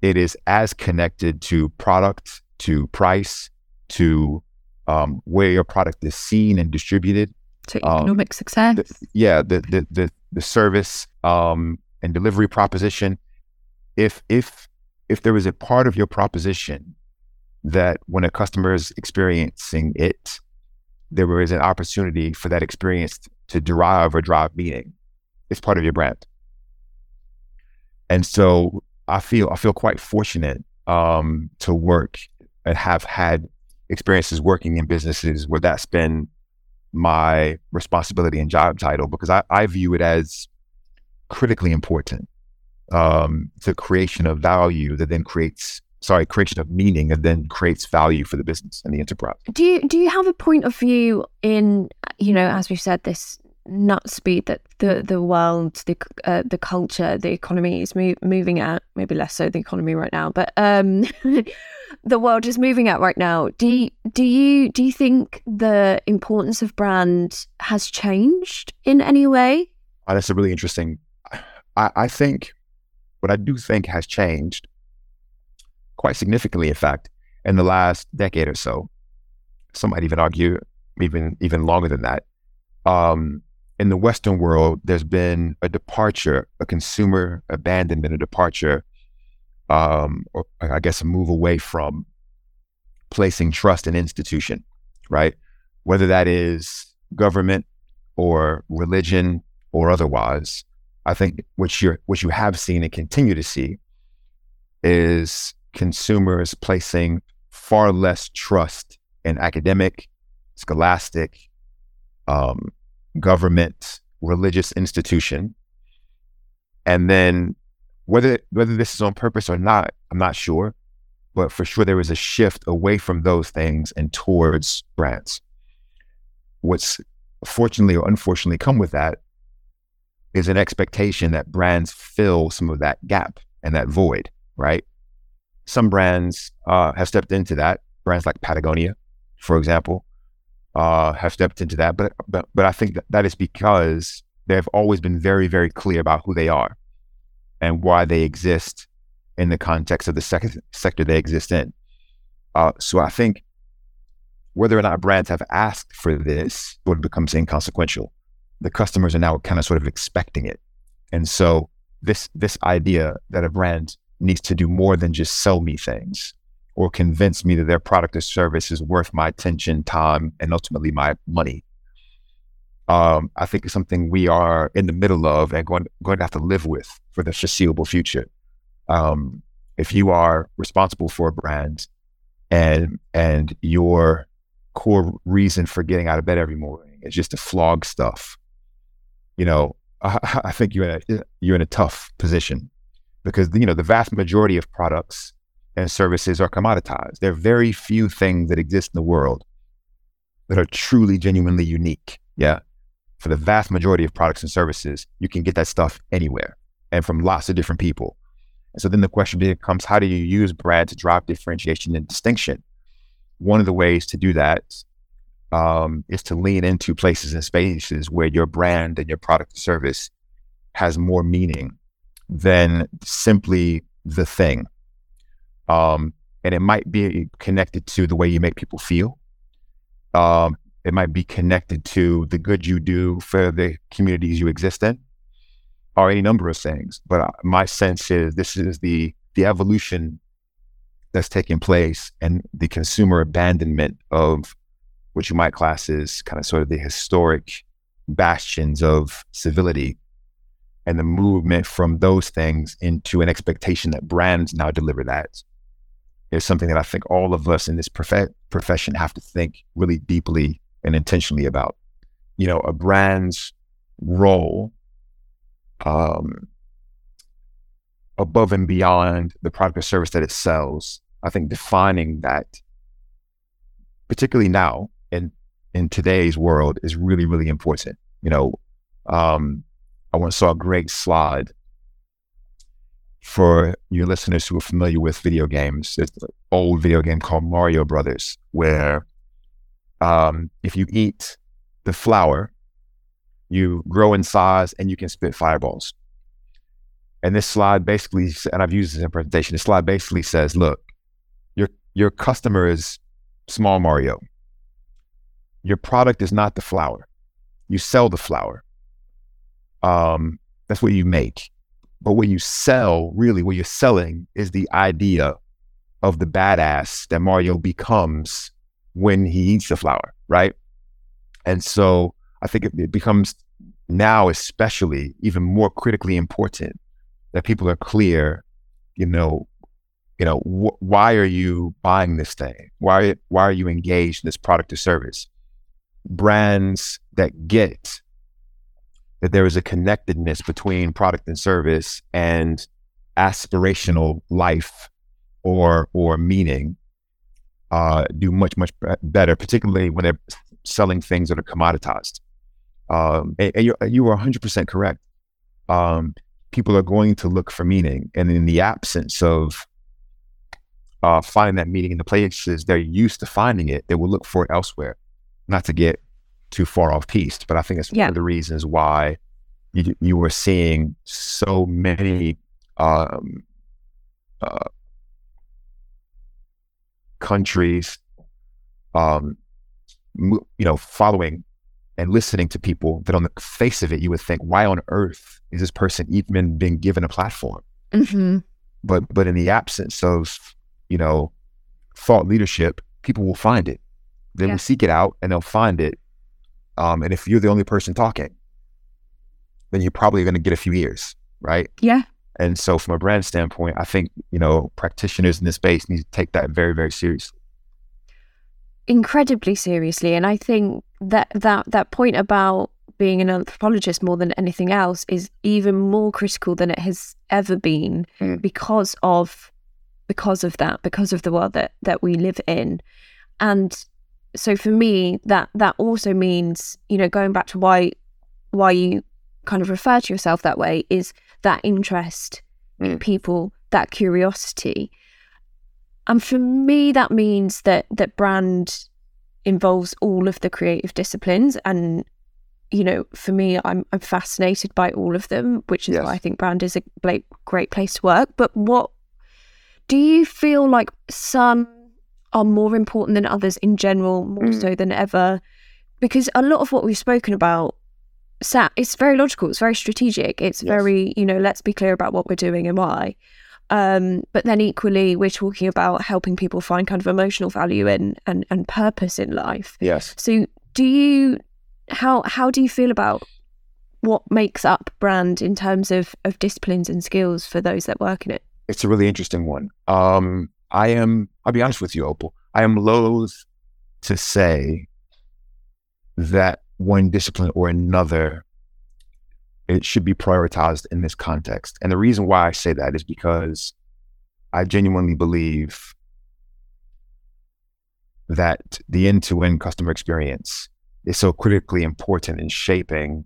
Speaker 2: it is as connected to product, to price, to um, where your product is seen and distributed.
Speaker 1: to
Speaker 2: Um,
Speaker 1: economic success
Speaker 2: The- yeah, the the the, the service um, and delivery proposition. If if if there is a part of your proposition that when a customer is experiencing it, there is an opportunity for that experience to derive or drive meaning. It's part of your brand. And so I feel I feel quite fortunate um, to work and have had experiences working in businesses where that's been my responsibility and job title because I, I view it as critically important. Um, the creation of value that then creates, sorry, creation of meaning and then creates value for the business and the enterprise.
Speaker 1: Do you do you have a point of view in you know as we've said this nut speed that the the world the uh, the culture the economy is mo- moving at maybe less so the economy right now but um the world is moving at right now do you, do you do you think the importance of brand has changed in any way
Speaker 2: oh, that's a really interesting I, I think what i do think has changed quite significantly in fact in the last decade or so some might even argue even even longer than that um, in the Western world, there's been a departure, a consumer abandonment, a departure, um, or I guess a move away from placing trust in institution, right? Whether that is government or religion or otherwise. I think what you what you have seen and continue to see is consumers placing far less trust in academic, scholastic, um, government, religious institution. And then whether whether this is on purpose or not, I'm not sure. But for sure there is a shift away from those things and towards brands. What's fortunately or unfortunately come with that is an expectation that brands fill some of that gap and that void, right? Some brands uh, have stepped into that. Brands like Patagonia, for example, uh, have stepped into that. But, but, but I think that, that is because they've always been very, very clear about who they are and why they exist in the context of the sec- sector they exist in. Uh, so I think whether or not brands have asked for this of becomes inconsequential. The customers are now kind of sort of expecting it. And so this this idea that a brand needs to do more than just sell me things or convince me that their product or service is worth my attention, time, and ultimately my money. Um, I think it's something we are in the middle of and going, going to have to live with for the foreseeable future. Um, if you are responsible for a brand and and your core reason for getting out of bed every morning is just to flog stuff, you know, I, I think you're in a you're in a tough position because you know the vast majority of products and services are commoditized. There are very few things that exist in the world that are truly, genuinely unique. Yeah. For the vast majority of products and services, you can get that stuff anywhere and from lots of different people. And so then the question becomes how do you use brand to drive differentiation and distinction? One of the ways to do that um, is to lean into places and spaces where your brand and your product or service has more meaning than simply the thing um, and it might be connected to the way you make people feel. Um, it might be connected to the good you do for the communities you exist in, or any number of things. But uh, my sense is this is the the evolution that's taking place and the consumer abandonment of what you might class as kind of sort of the historic bastions of civility and the movement from those things into an expectation that brands now deliver that is something that I think all of us in this prof- profession have to think really deeply and intentionally about. You know, a brand's role um, above and beyond the product or service that it sells. I think defining that, particularly now in in today's world, is really really important. You know, um, I once saw a great slide for your listeners who are familiar with video games, it's an old video game called Mario Brothers, where um, if you eat the flower, you grow in size and you can spit fireballs. And this slide basically, and I've used this in presentation, this slide basically says, look, your your customer is small Mario. Your product is not the flower. You sell the flower. Um, that's what you make. But what you sell, really, what you're selling is the idea of the badass that Mario becomes when he eats the flower, right? And so I think it, it becomes now, especially, even more critically important that people are clear, you know, you know, wh- why are you buying this thing? Why why are you engaged in this product or service? Brands that get that there is a connectedness between product and service and aspirational life or or meaning uh, do much much better, particularly when they're selling things that are commoditized. Um, and, and you you are 100 percent correct. Um, people are going to look for meaning, and in the absence of uh, finding that meaning in the places they're used to finding it, they will look for it elsewhere. Not to get too far off piste, but I think it's yeah. one of the reasons why you you were seeing so many um, uh, countries, um, you know, following and listening to people that on the face of it, you would think, why on earth is this person even being given a platform? Mm-hmm. But but in the absence of you know thought leadership, people will find it. They yeah. will seek it out and they'll find it. Um, and if you're the only person talking, then you're probably going to get a few ears, right?
Speaker 1: Yeah.
Speaker 2: And so, from a brand standpoint, I think you know practitioners in this space need to take that very, very seriously.
Speaker 1: Incredibly seriously, and I think that that that point about being an anthropologist more than anything else is even more critical than it has ever been mm. because of because of that, because of the world that that we live in, and so for me, that that also means you know going back to why why you kind of refer to yourself that way is that interest mm. in people, that curiosity. And for me, that means that that brand involves all of the creative disciplines. And, you know, for me, I'm I'm fascinated by all of them, which is yes. why I think brand is a great place to work. But what do you feel like some are more important than others in general, more mm. so than ever? Because a lot of what we've spoken about sat it's very logical it's very strategic it's yes. very you know let's be clear about what we're doing and why um, but then equally we're talking about helping people find kind of emotional value and and, and purpose in life
Speaker 2: yes
Speaker 1: so do you how how do you feel about what makes up brand in terms of of disciplines and skills for those that work in it
Speaker 2: it's a really interesting one um i am i'll be honest with you opal i am loath to say that one discipline or another, it should be prioritized in this context. And the reason why I say that is because I genuinely believe that the end to end customer experience is so critically important in shaping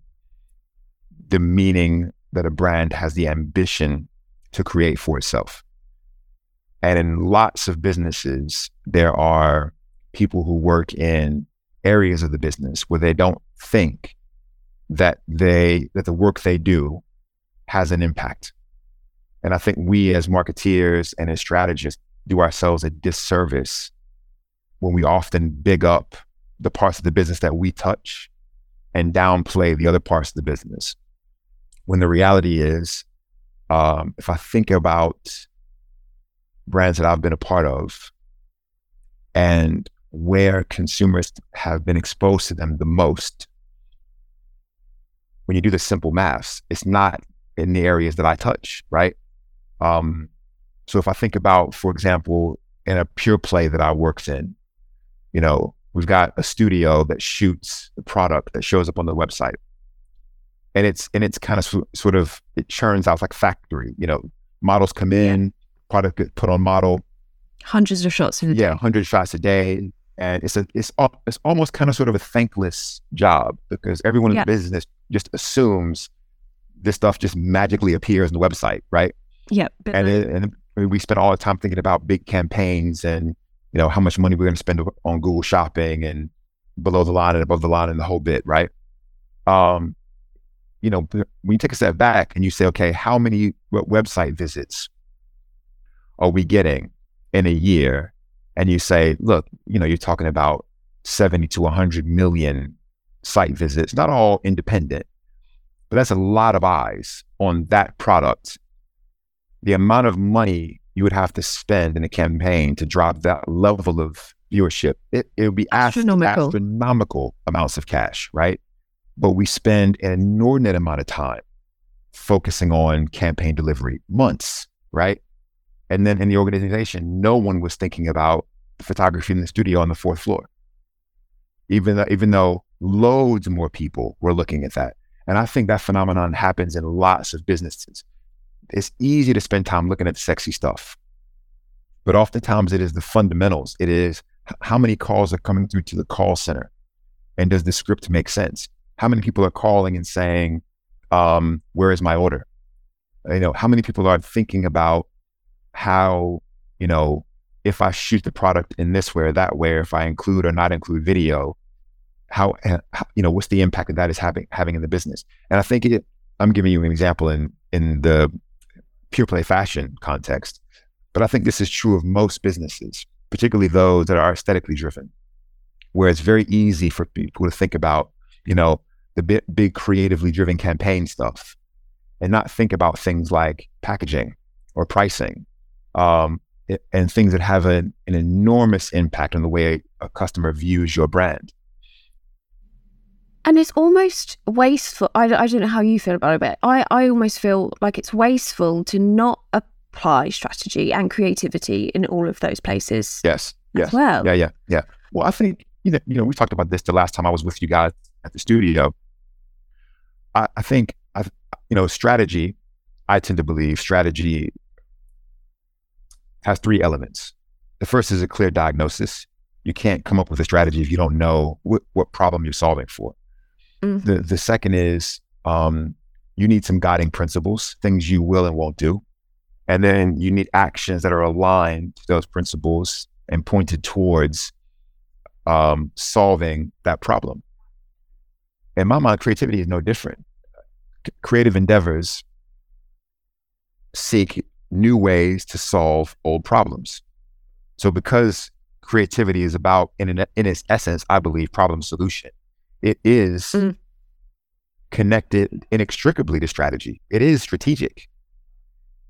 Speaker 2: the meaning that a brand has the ambition to create for itself. And in lots of businesses, there are people who work in areas of the business where they don't think that they that the work they do has an impact. And I think we as marketeers and as strategists do ourselves a disservice when we often big up the parts of the business that we touch and downplay the other parts of the business. When the reality is, um, if I think about brands that I've been a part of and where consumers have been exposed to them the most. When you do the simple maths, it's not in the areas that I touch, right? Um, so if I think about, for example, in a pure play that I works in, you know, we've got a studio that shoots the product that shows up on the website. And it's and it's kind of sort of it churns out like factory, you know, models come in, product get put on model,
Speaker 1: hundreds of shots in a
Speaker 2: yeah, hundred shots a day and it's a it's it's almost kind of sort of a thankless job because everyone in the business just assumes this stuff just magically appears on the website, right?
Speaker 1: Yeah,
Speaker 2: and it, and we spend all the time thinking about big campaigns and you know how much money we're going to spend on Google Shopping and below the line and above the line and the whole bit, right? Um, you know, when you take a step back and you say, okay, how many website visits are we getting in a year and you say, look, you know, you're talking about 70 to 100 million site visits, not all independent, but that's a lot of eyes on that product. The amount of money you would have to spend in a campaign to drop that level of viewership, it, it would be astronomical. astronomical amounts of cash, right? But we spend an inordinate amount of time focusing on campaign delivery, months, right? And then in the organization, no one was thinking about photography in the studio on the fourth floor. Even though, even though loads more people were looking at that. And I think that phenomenon happens in lots of businesses. It's easy to spend time looking at the sexy stuff, but oftentimes it is the fundamentals. It is how many calls are coming through to the call center? And does the script make sense? How many people are calling and saying, um, where is my order? You know, how many people are thinking about how, you know, if I shoot the product in this way or that way, if I include or not include video, eh, how, you know, what's the impact that that is having, having in the business? And I think it, I'm giving you an example in, in the pure play fashion context, but I think this is true of most businesses, particularly those that are aesthetically driven, where it's very easy for people to think about, you know, the big, big creatively driven campaign stuff and not think about things like packaging or pricing um, and things that have an, an enormous impact on the way a customer views your brand.
Speaker 1: And it's almost wasteful. I, I don't know how you feel about it, but I, I almost feel like it's wasteful to not apply strategy and creativity in all of those places.
Speaker 2: Yes. Yes.
Speaker 1: well.
Speaker 2: Yeah. Yeah. Yeah. Well, I think, you know, you know, we talked about this the last time I was with you guys at the studio. I, I think, I, you know, strategy, I tend to believe strategy has three elements. The first is a clear diagnosis. You can't come up with a strategy if you don't know what, what problem you're solving for. Mm-hmm. The, the second is um, you need some guiding principles, things you will and won't do. And then you need actions that are aligned to those principles and pointed towards um, solving that problem in my mind, creativity is no different. C- creative endeavors seek new ways to solve old problems. So, because creativity is about, in, an, in its essence, I believe, problem solution, it is mm. connected inextricably to strategy. It is strategic.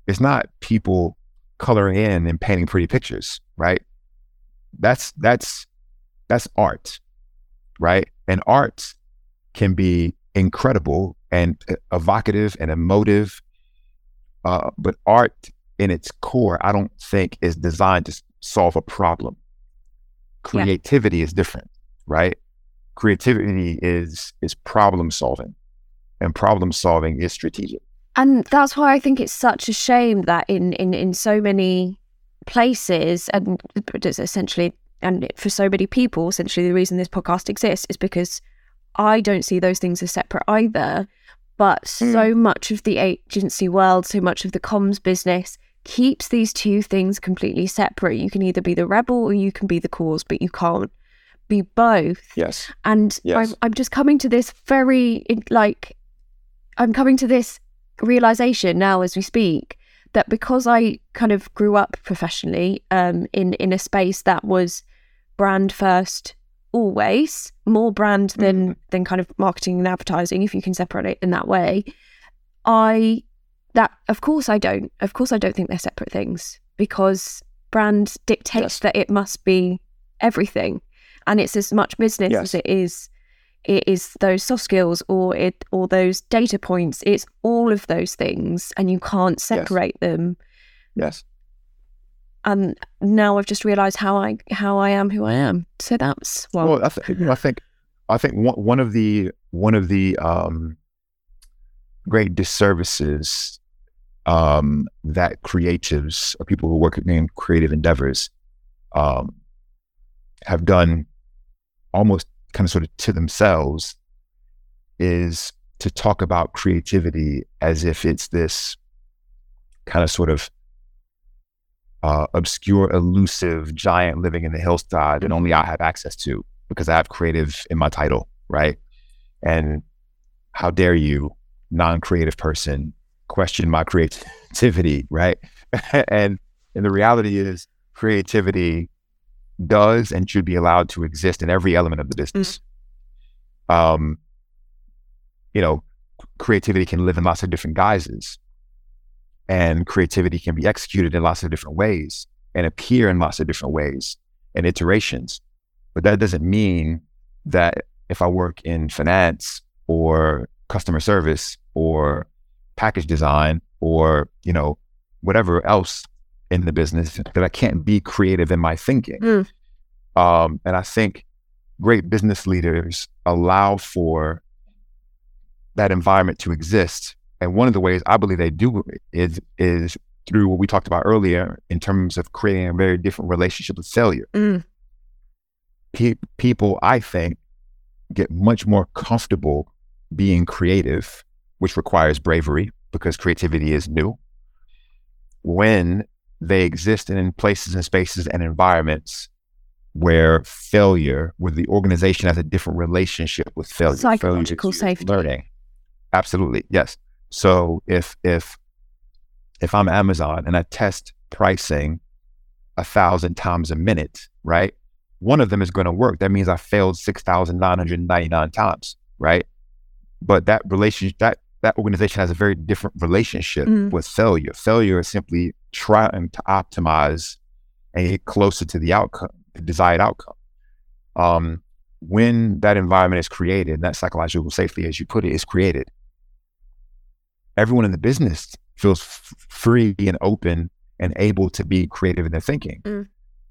Speaker 2: It's not people coloring in and painting pretty pictures, right? That's that's that's art, right? And art can be incredible and uh, evocative and emotive. Uh, but art in its core, I don't think is designed to solve a problem. Creativity yeah. is different, right? Creativity is is problem solving, and problem solving is strategic.
Speaker 1: And that's why I think it's such a shame that in in in so many places, and it's essentially, and for so many people, essentially, the reason this podcast exists is because I don't see those things as separate either. But mm. so much of the agency world, so much of the comms business keeps these two things completely separate. You can either be the rebel or you can be the cause, but you can't be both.
Speaker 2: Yes.
Speaker 1: And
Speaker 2: yes.
Speaker 1: I'm, I'm just coming to this very, like, I'm coming to this realization now as we speak that because I kind of grew up professionally um, in in a space that was brand first, always more brand than mm. than kind of marketing and advertising if you can separate it in that way i that of course i don't of course i don't think they're separate things because brand dictates yes. that it must be everything and it's as much business yes. as it is it is those soft skills or it or those data points it's all of those things and you can't separate
Speaker 2: yes.
Speaker 1: them
Speaker 2: yes
Speaker 1: and now I've just realised how I how I am who I am. So that's well.
Speaker 2: Well, I, th- I think I think one, one of the one of the um, great disservices um, that creatives or people who work in creative endeavors um, have done almost kind of sort of to themselves is to talk about creativity as if it's this kind of sort of uh, obscure, elusive giant living in the hillside that only I have access to because I have creative in my title, right? And how dare you, non creative person, question my creativity, right? and and the reality is, creativity does and should be allowed to exist in every element of the business. Mm. Um, you know, creativity can live in lots of different guises and creativity can be executed in lots of different ways and appear in lots of different ways and iterations. But that doesn't mean that if I work in finance or customer service or package design or, you know, whatever else in the business that I can't be creative in my thinking. Mm. Um, and I think great business leaders allow for that environment to exist. And one of the ways I believe they do it is is through what we talked about earlier in terms of creating a very different relationship with failure.
Speaker 1: Mm.
Speaker 2: Pe- people, I think, get much more comfortable being creative, which requires bravery because creativity is new, when they exist in places and spaces and environments where failure, where the organization has a different relationship with failure.
Speaker 1: Psychological
Speaker 2: failure
Speaker 1: safety.
Speaker 2: Learning. Absolutely. Yes. So if if if I'm Amazon and I test pricing a thousand times a minute, right? One of them is going to work. That means I failed six thousand nine hundred ninety nine times, right? But that relationship, that that organization has a very different relationship
Speaker 1: Mm.
Speaker 2: with failure. Failure is simply trying to optimize and get closer to the outcome, the desired outcome. Um, when that environment is created, that psychological safety, as you put it, is created, everyone in the business feels f- free and open and able to be creative in their thinking.
Speaker 1: Mm.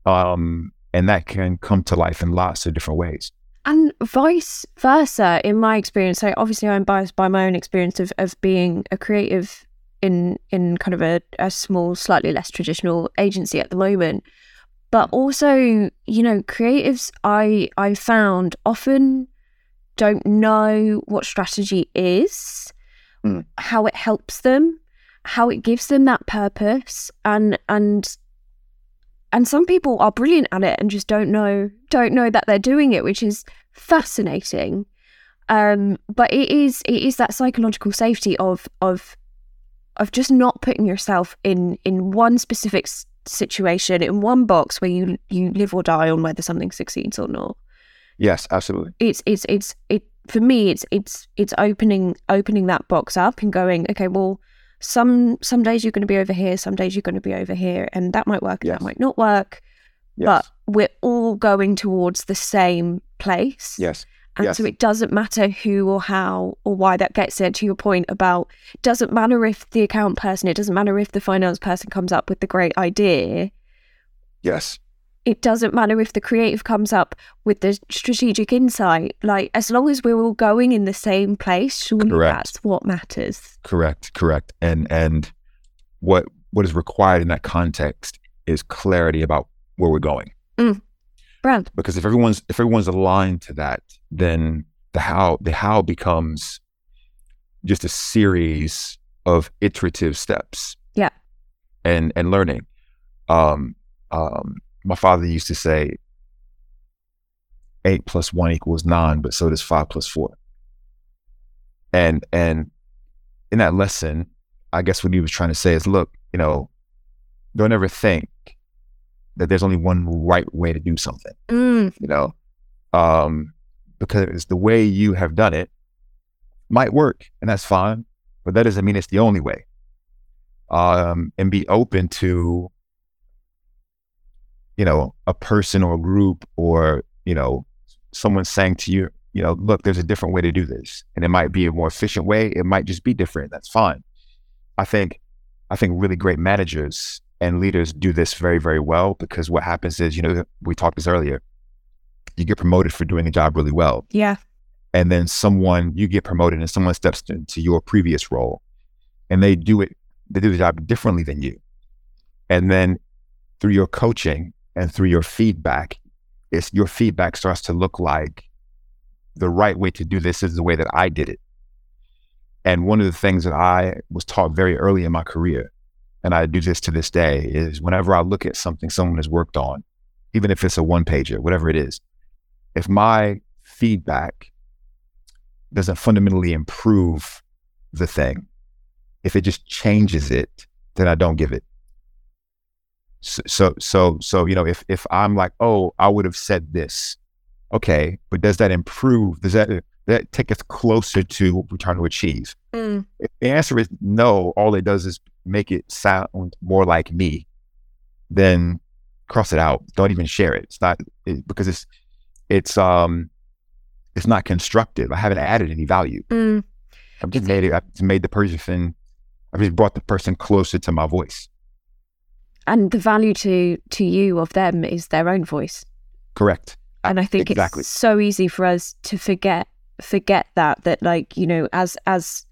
Speaker 2: Um, and that can come to life in lots of different ways.
Speaker 1: And vice versa, in my experience. So obviously, I'm biased by my own experience of, of being a creative in in kind of a, a small, slightly less traditional agency at the moment. But also, you know, creatives I I found often don't know what strategy is,
Speaker 2: Mm.
Speaker 1: how it helps them, how it gives them that purpose, and and and some people are brilliant at it and just don't know don't know that they're doing it which is fascinating um but it is it is that psychological safety of of of just not putting yourself in in one specific situation in one box where you you live or die on whether something succeeds or not
Speaker 2: Yes, absolutely.
Speaker 1: it's it's it's it for me it's it's it's opening opening that box up and going okay well some some days you're going to be over here some days you're going to be over here and that might work and
Speaker 2: Yes.
Speaker 1: that might not work
Speaker 2: Yes.
Speaker 1: but we're all going towards the same place
Speaker 2: yes.
Speaker 1: and so it doesn't matter who or how or why that gets there to your point about it doesn't matter if the account person it doesn't matter if the finance person comes up with the great idea
Speaker 2: Yes.
Speaker 1: It doesn't matter if the creative comes up with the strategic insight. Like, as long as we're all going in the same place, that's what matters.
Speaker 2: Correct, correct. And and what what is required in that context is clarity about where we're going.
Speaker 1: Brand.
Speaker 2: Because if everyone's if everyone's aligned to that, then the how the how becomes just a series of iterative steps.
Speaker 1: Yeah.
Speaker 2: And and learning. Um um my father used to say eight plus one equals nine, but so does five plus four. And and in that lesson, I guess what he was trying to say is, look, you know, don't ever think that there's only one right way to do something,
Speaker 1: Mm,
Speaker 2: you know, um, because the way you have done it might work, and that's fine, but that doesn't mean it's the only way. Um, and be open to, you know, a person or a group or you know, someone saying to you, you know, look, there's a different way to do this, and it might be a more efficient way. It might just be different. That's fine. I think, I think really great managers and leaders do this very, very well because what happens is, you know, we talked this earlier. You get promoted for doing a job really well,
Speaker 1: yeah.
Speaker 2: and then someone you get promoted, and someone steps into your previous role, and they do it, they do the job differently than you, and then through your coaching and through your feedback, it's your feedback starts to look like the right way to do this is the way that I did it. And one of the things that I was taught very early in my career, and I do this to this day, is whenever I look at something someone has worked on, even if it's a one pager, whatever it is, if my feedback doesn't fundamentally improve the thing, if it just changes it, then I don't give it. So, so, so, so, you know, if if I'm like, oh, I would have said this, okay, but does that improve? Does that that take us closer to what we're trying to achieve?
Speaker 1: Mm,
Speaker 2: If the answer is no. All it does is make it sound more like me. Then cross it out. Don't even share it. It's not it, because it's it's um it's not constructive. I haven't added any value.
Speaker 1: mm.
Speaker 2: I've just made it. I've just made the person. I've just brought the person closer to my voice.
Speaker 1: And the value to to you of them is their own voice.
Speaker 2: Correct.
Speaker 1: And I think
Speaker 2: Exactly.
Speaker 1: it's so easy for us to forget forget that that like you know as as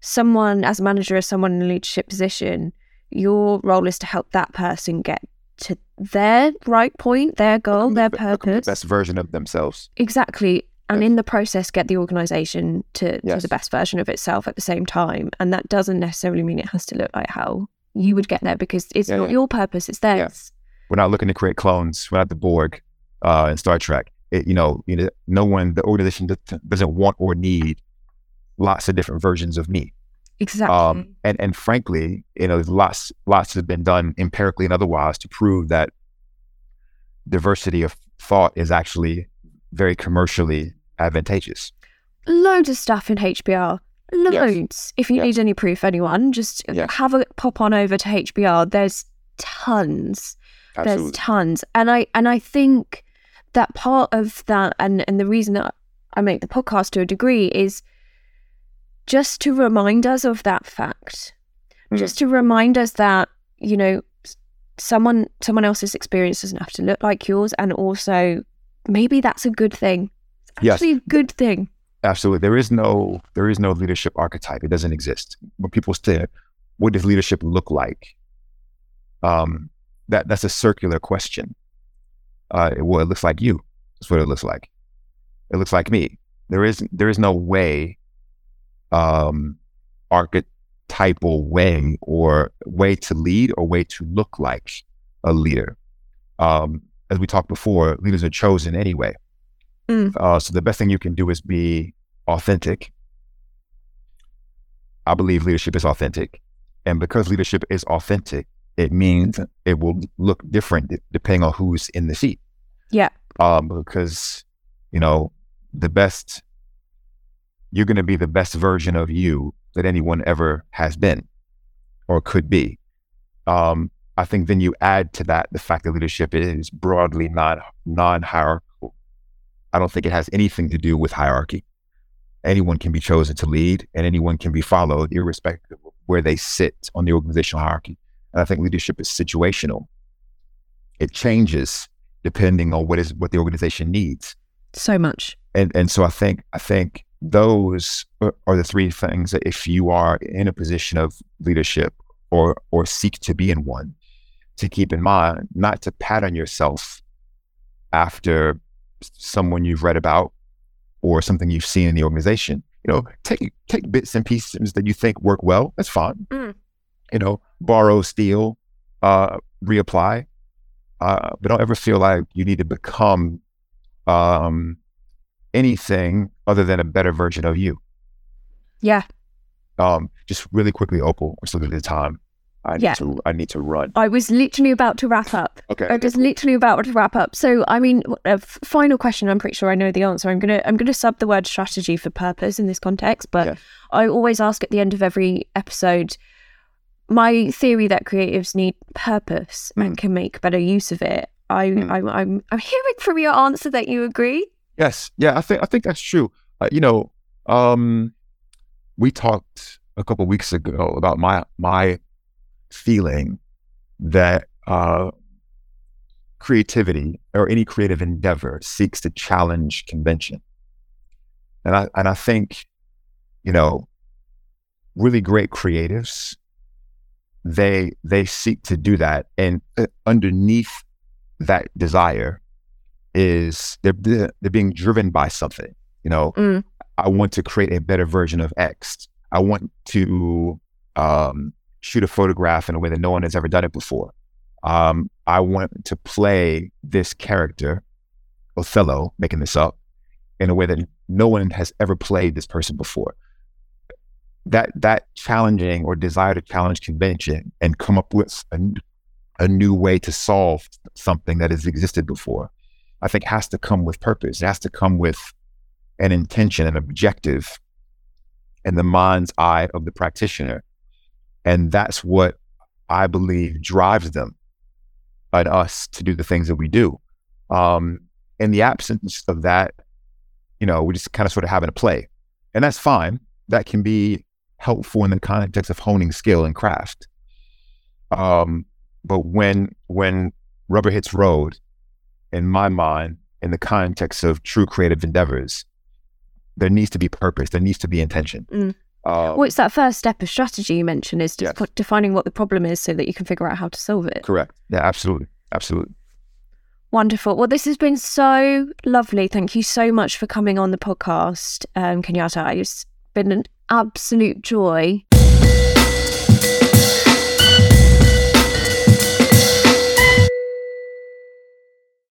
Speaker 1: someone as a manager as someone in a leadership position your role is to help that person get to their right point their goal their purpose
Speaker 2: the best version of themselves
Speaker 1: exactly and
Speaker 2: Yes.
Speaker 1: in the process get the organization to, to
Speaker 2: Yes.
Speaker 1: the best version of itself at the same time and that doesn't necessarily mean it has to look like how you would get there because it's
Speaker 2: Yeah,
Speaker 1: not
Speaker 2: yeah.
Speaker 1: your purpose it's theirs
Speaker 2: we're not looking to create clones. We're not the Borg uh, in Star Trek. It, you know, you know, no one, the organization doesn't- doesn't want or need lots of different versions of me.
Speaker 1: exactly
Speaker 2: Um, and and frankly, you know, there's lots lots have been done empirically and otherwise to prove that diversity of thought is actually very commercially advantageous.
Speaker 1: loads of stuff in HBR. Loads. If you
Speaker 2: Yes.
Speaker 1: need any proof, anyone, just
Speaker 2: Yes.
Speaker 1: have a pop on over to HBR. There's tons. There's tons. And I and I think that part of that and, and the reason that I make the podcast to a degree is just to remind us of that fact.
Speaker 2: Mm.
Speaker 1: Just to remind us that, you know, someone someone else's experience doesn't have to look like yours and also maybe that's a good thing. It's
Speaker 2: Yes.
Speaker 1: actually a good thing.
Speaker 2: Absolutely. There is no there is no leadership archetype. It doesn't exist. When people say, what does leadership look like? Um, that that's a circular question. Uh, well, it looks like you. That's what it looks like. It looks like me. There is there is no way, um, archetypal way or way to lead or way to look like a leader. Um, as we talked before, leaders are chosen anyway. Uh, so the best thing you can do is be authentic. I believe leadership is authentic. And because leadership is authentic, it means it will look different depending on who's in the seat.
Speaker 1: Yeah.
Speaker 2: Um, because, you know, the best, you're going to be the best version of you that anyone ever has been or could be. Um, I think then you add to that the fact that leadership is broadly non non hierarchical. I don't think it has anything to do with hierarchy. Anyone can be chosen to lead and anyone can be followed, irrespective of where they sit on the organizational hierarchy. And I think leadership is situational. It changes depending on what is what the organization needs.
Speaker 1: So much.
Speaker 2: And and so I think I think those are the three things that if you are in a position of leadership or or seek to be in one, to keep in mind, not to pattern yourself after someone you've read about or something you've seen in the organization. You know, take take bits and pieces that you think work well. That's fine.
Speaker 1: Mm.
Speaker 2: You know, borrow, steal, uh, reapply. Uh, but don't ever feel like you need to become um, anything other than a better version of you.
Speaker 1: Yeah.
Speaker 2: Um, just really quickly, Opal, we're still at the time. I need
Speaker 1: Yeah.
Speaker 2: to I need to run.
Speaker 1: I was literally about to wrap up.
Speaker 2: Okay.
Speaker 1: I was literally about to wrap up. So, I mean, a f- final question. I'm pretty sure I know the answer. I'm gonna I'm gonna sub the word strategy for purpose in this context, but
Speaker 2: Yeah.
Speaker 1: I always ask at the end of every episode. My theory that creatives need purpose and can make better use of it. I,
Speaker 2: Mm.
Speaker 1: I'm I'm I'm hearing from your answer that you agree.
Speaker 2: Yes, yeah, I think I think that's true. Uh, you know, um, we talked a couple weeks ago about my my feeling that uh, creativity or any creative endeavor seeks to challenge convention, and I and I think, you know, really great creatives they they seek to do that, and uh, underneath that desire is they're they're they're being driven by something. You know,
Speaker 1: Mm.
Speaker 2: I want to create a better version of X. I want to um, shoot a photograph in a way that no one has ever done it before. Um, I want to play this character, Othello, making this up, in a way that no one has ever played this person before. That that challenging or desire to challenge convention and come up with a, a new way to solve something that has existed before, I think has to come with purpose. It has to come with an intention, an objective in the mind's eye of the practitioner. And that's what I believe drives them and us to do the things that we do. Um, in the absence of that, you know, we just kind of sort of having a play. And that's fine. That can be helpful in the context of honing skill and craft. Um, but when when rubber hits road, in my mind, in the context of true creative endeavors, there needs to be purpose. There needs to be intention.
Speaker 1: Mm.
Speaker 2: Um,
Speaker 1: well, it's that first step of strategy you mentioned is just
Speaker 2: Yes.
Speaker 1: defining what the problem is so that you can figure out how to solve it.
Speaker 2: correct. Yeah, absolutely, absolutely.
Speaker 1: Wonderful. Well, this has been so lovely. Thank you so much for coming on the podcast, um, Kenyatte. It's been an absolute joy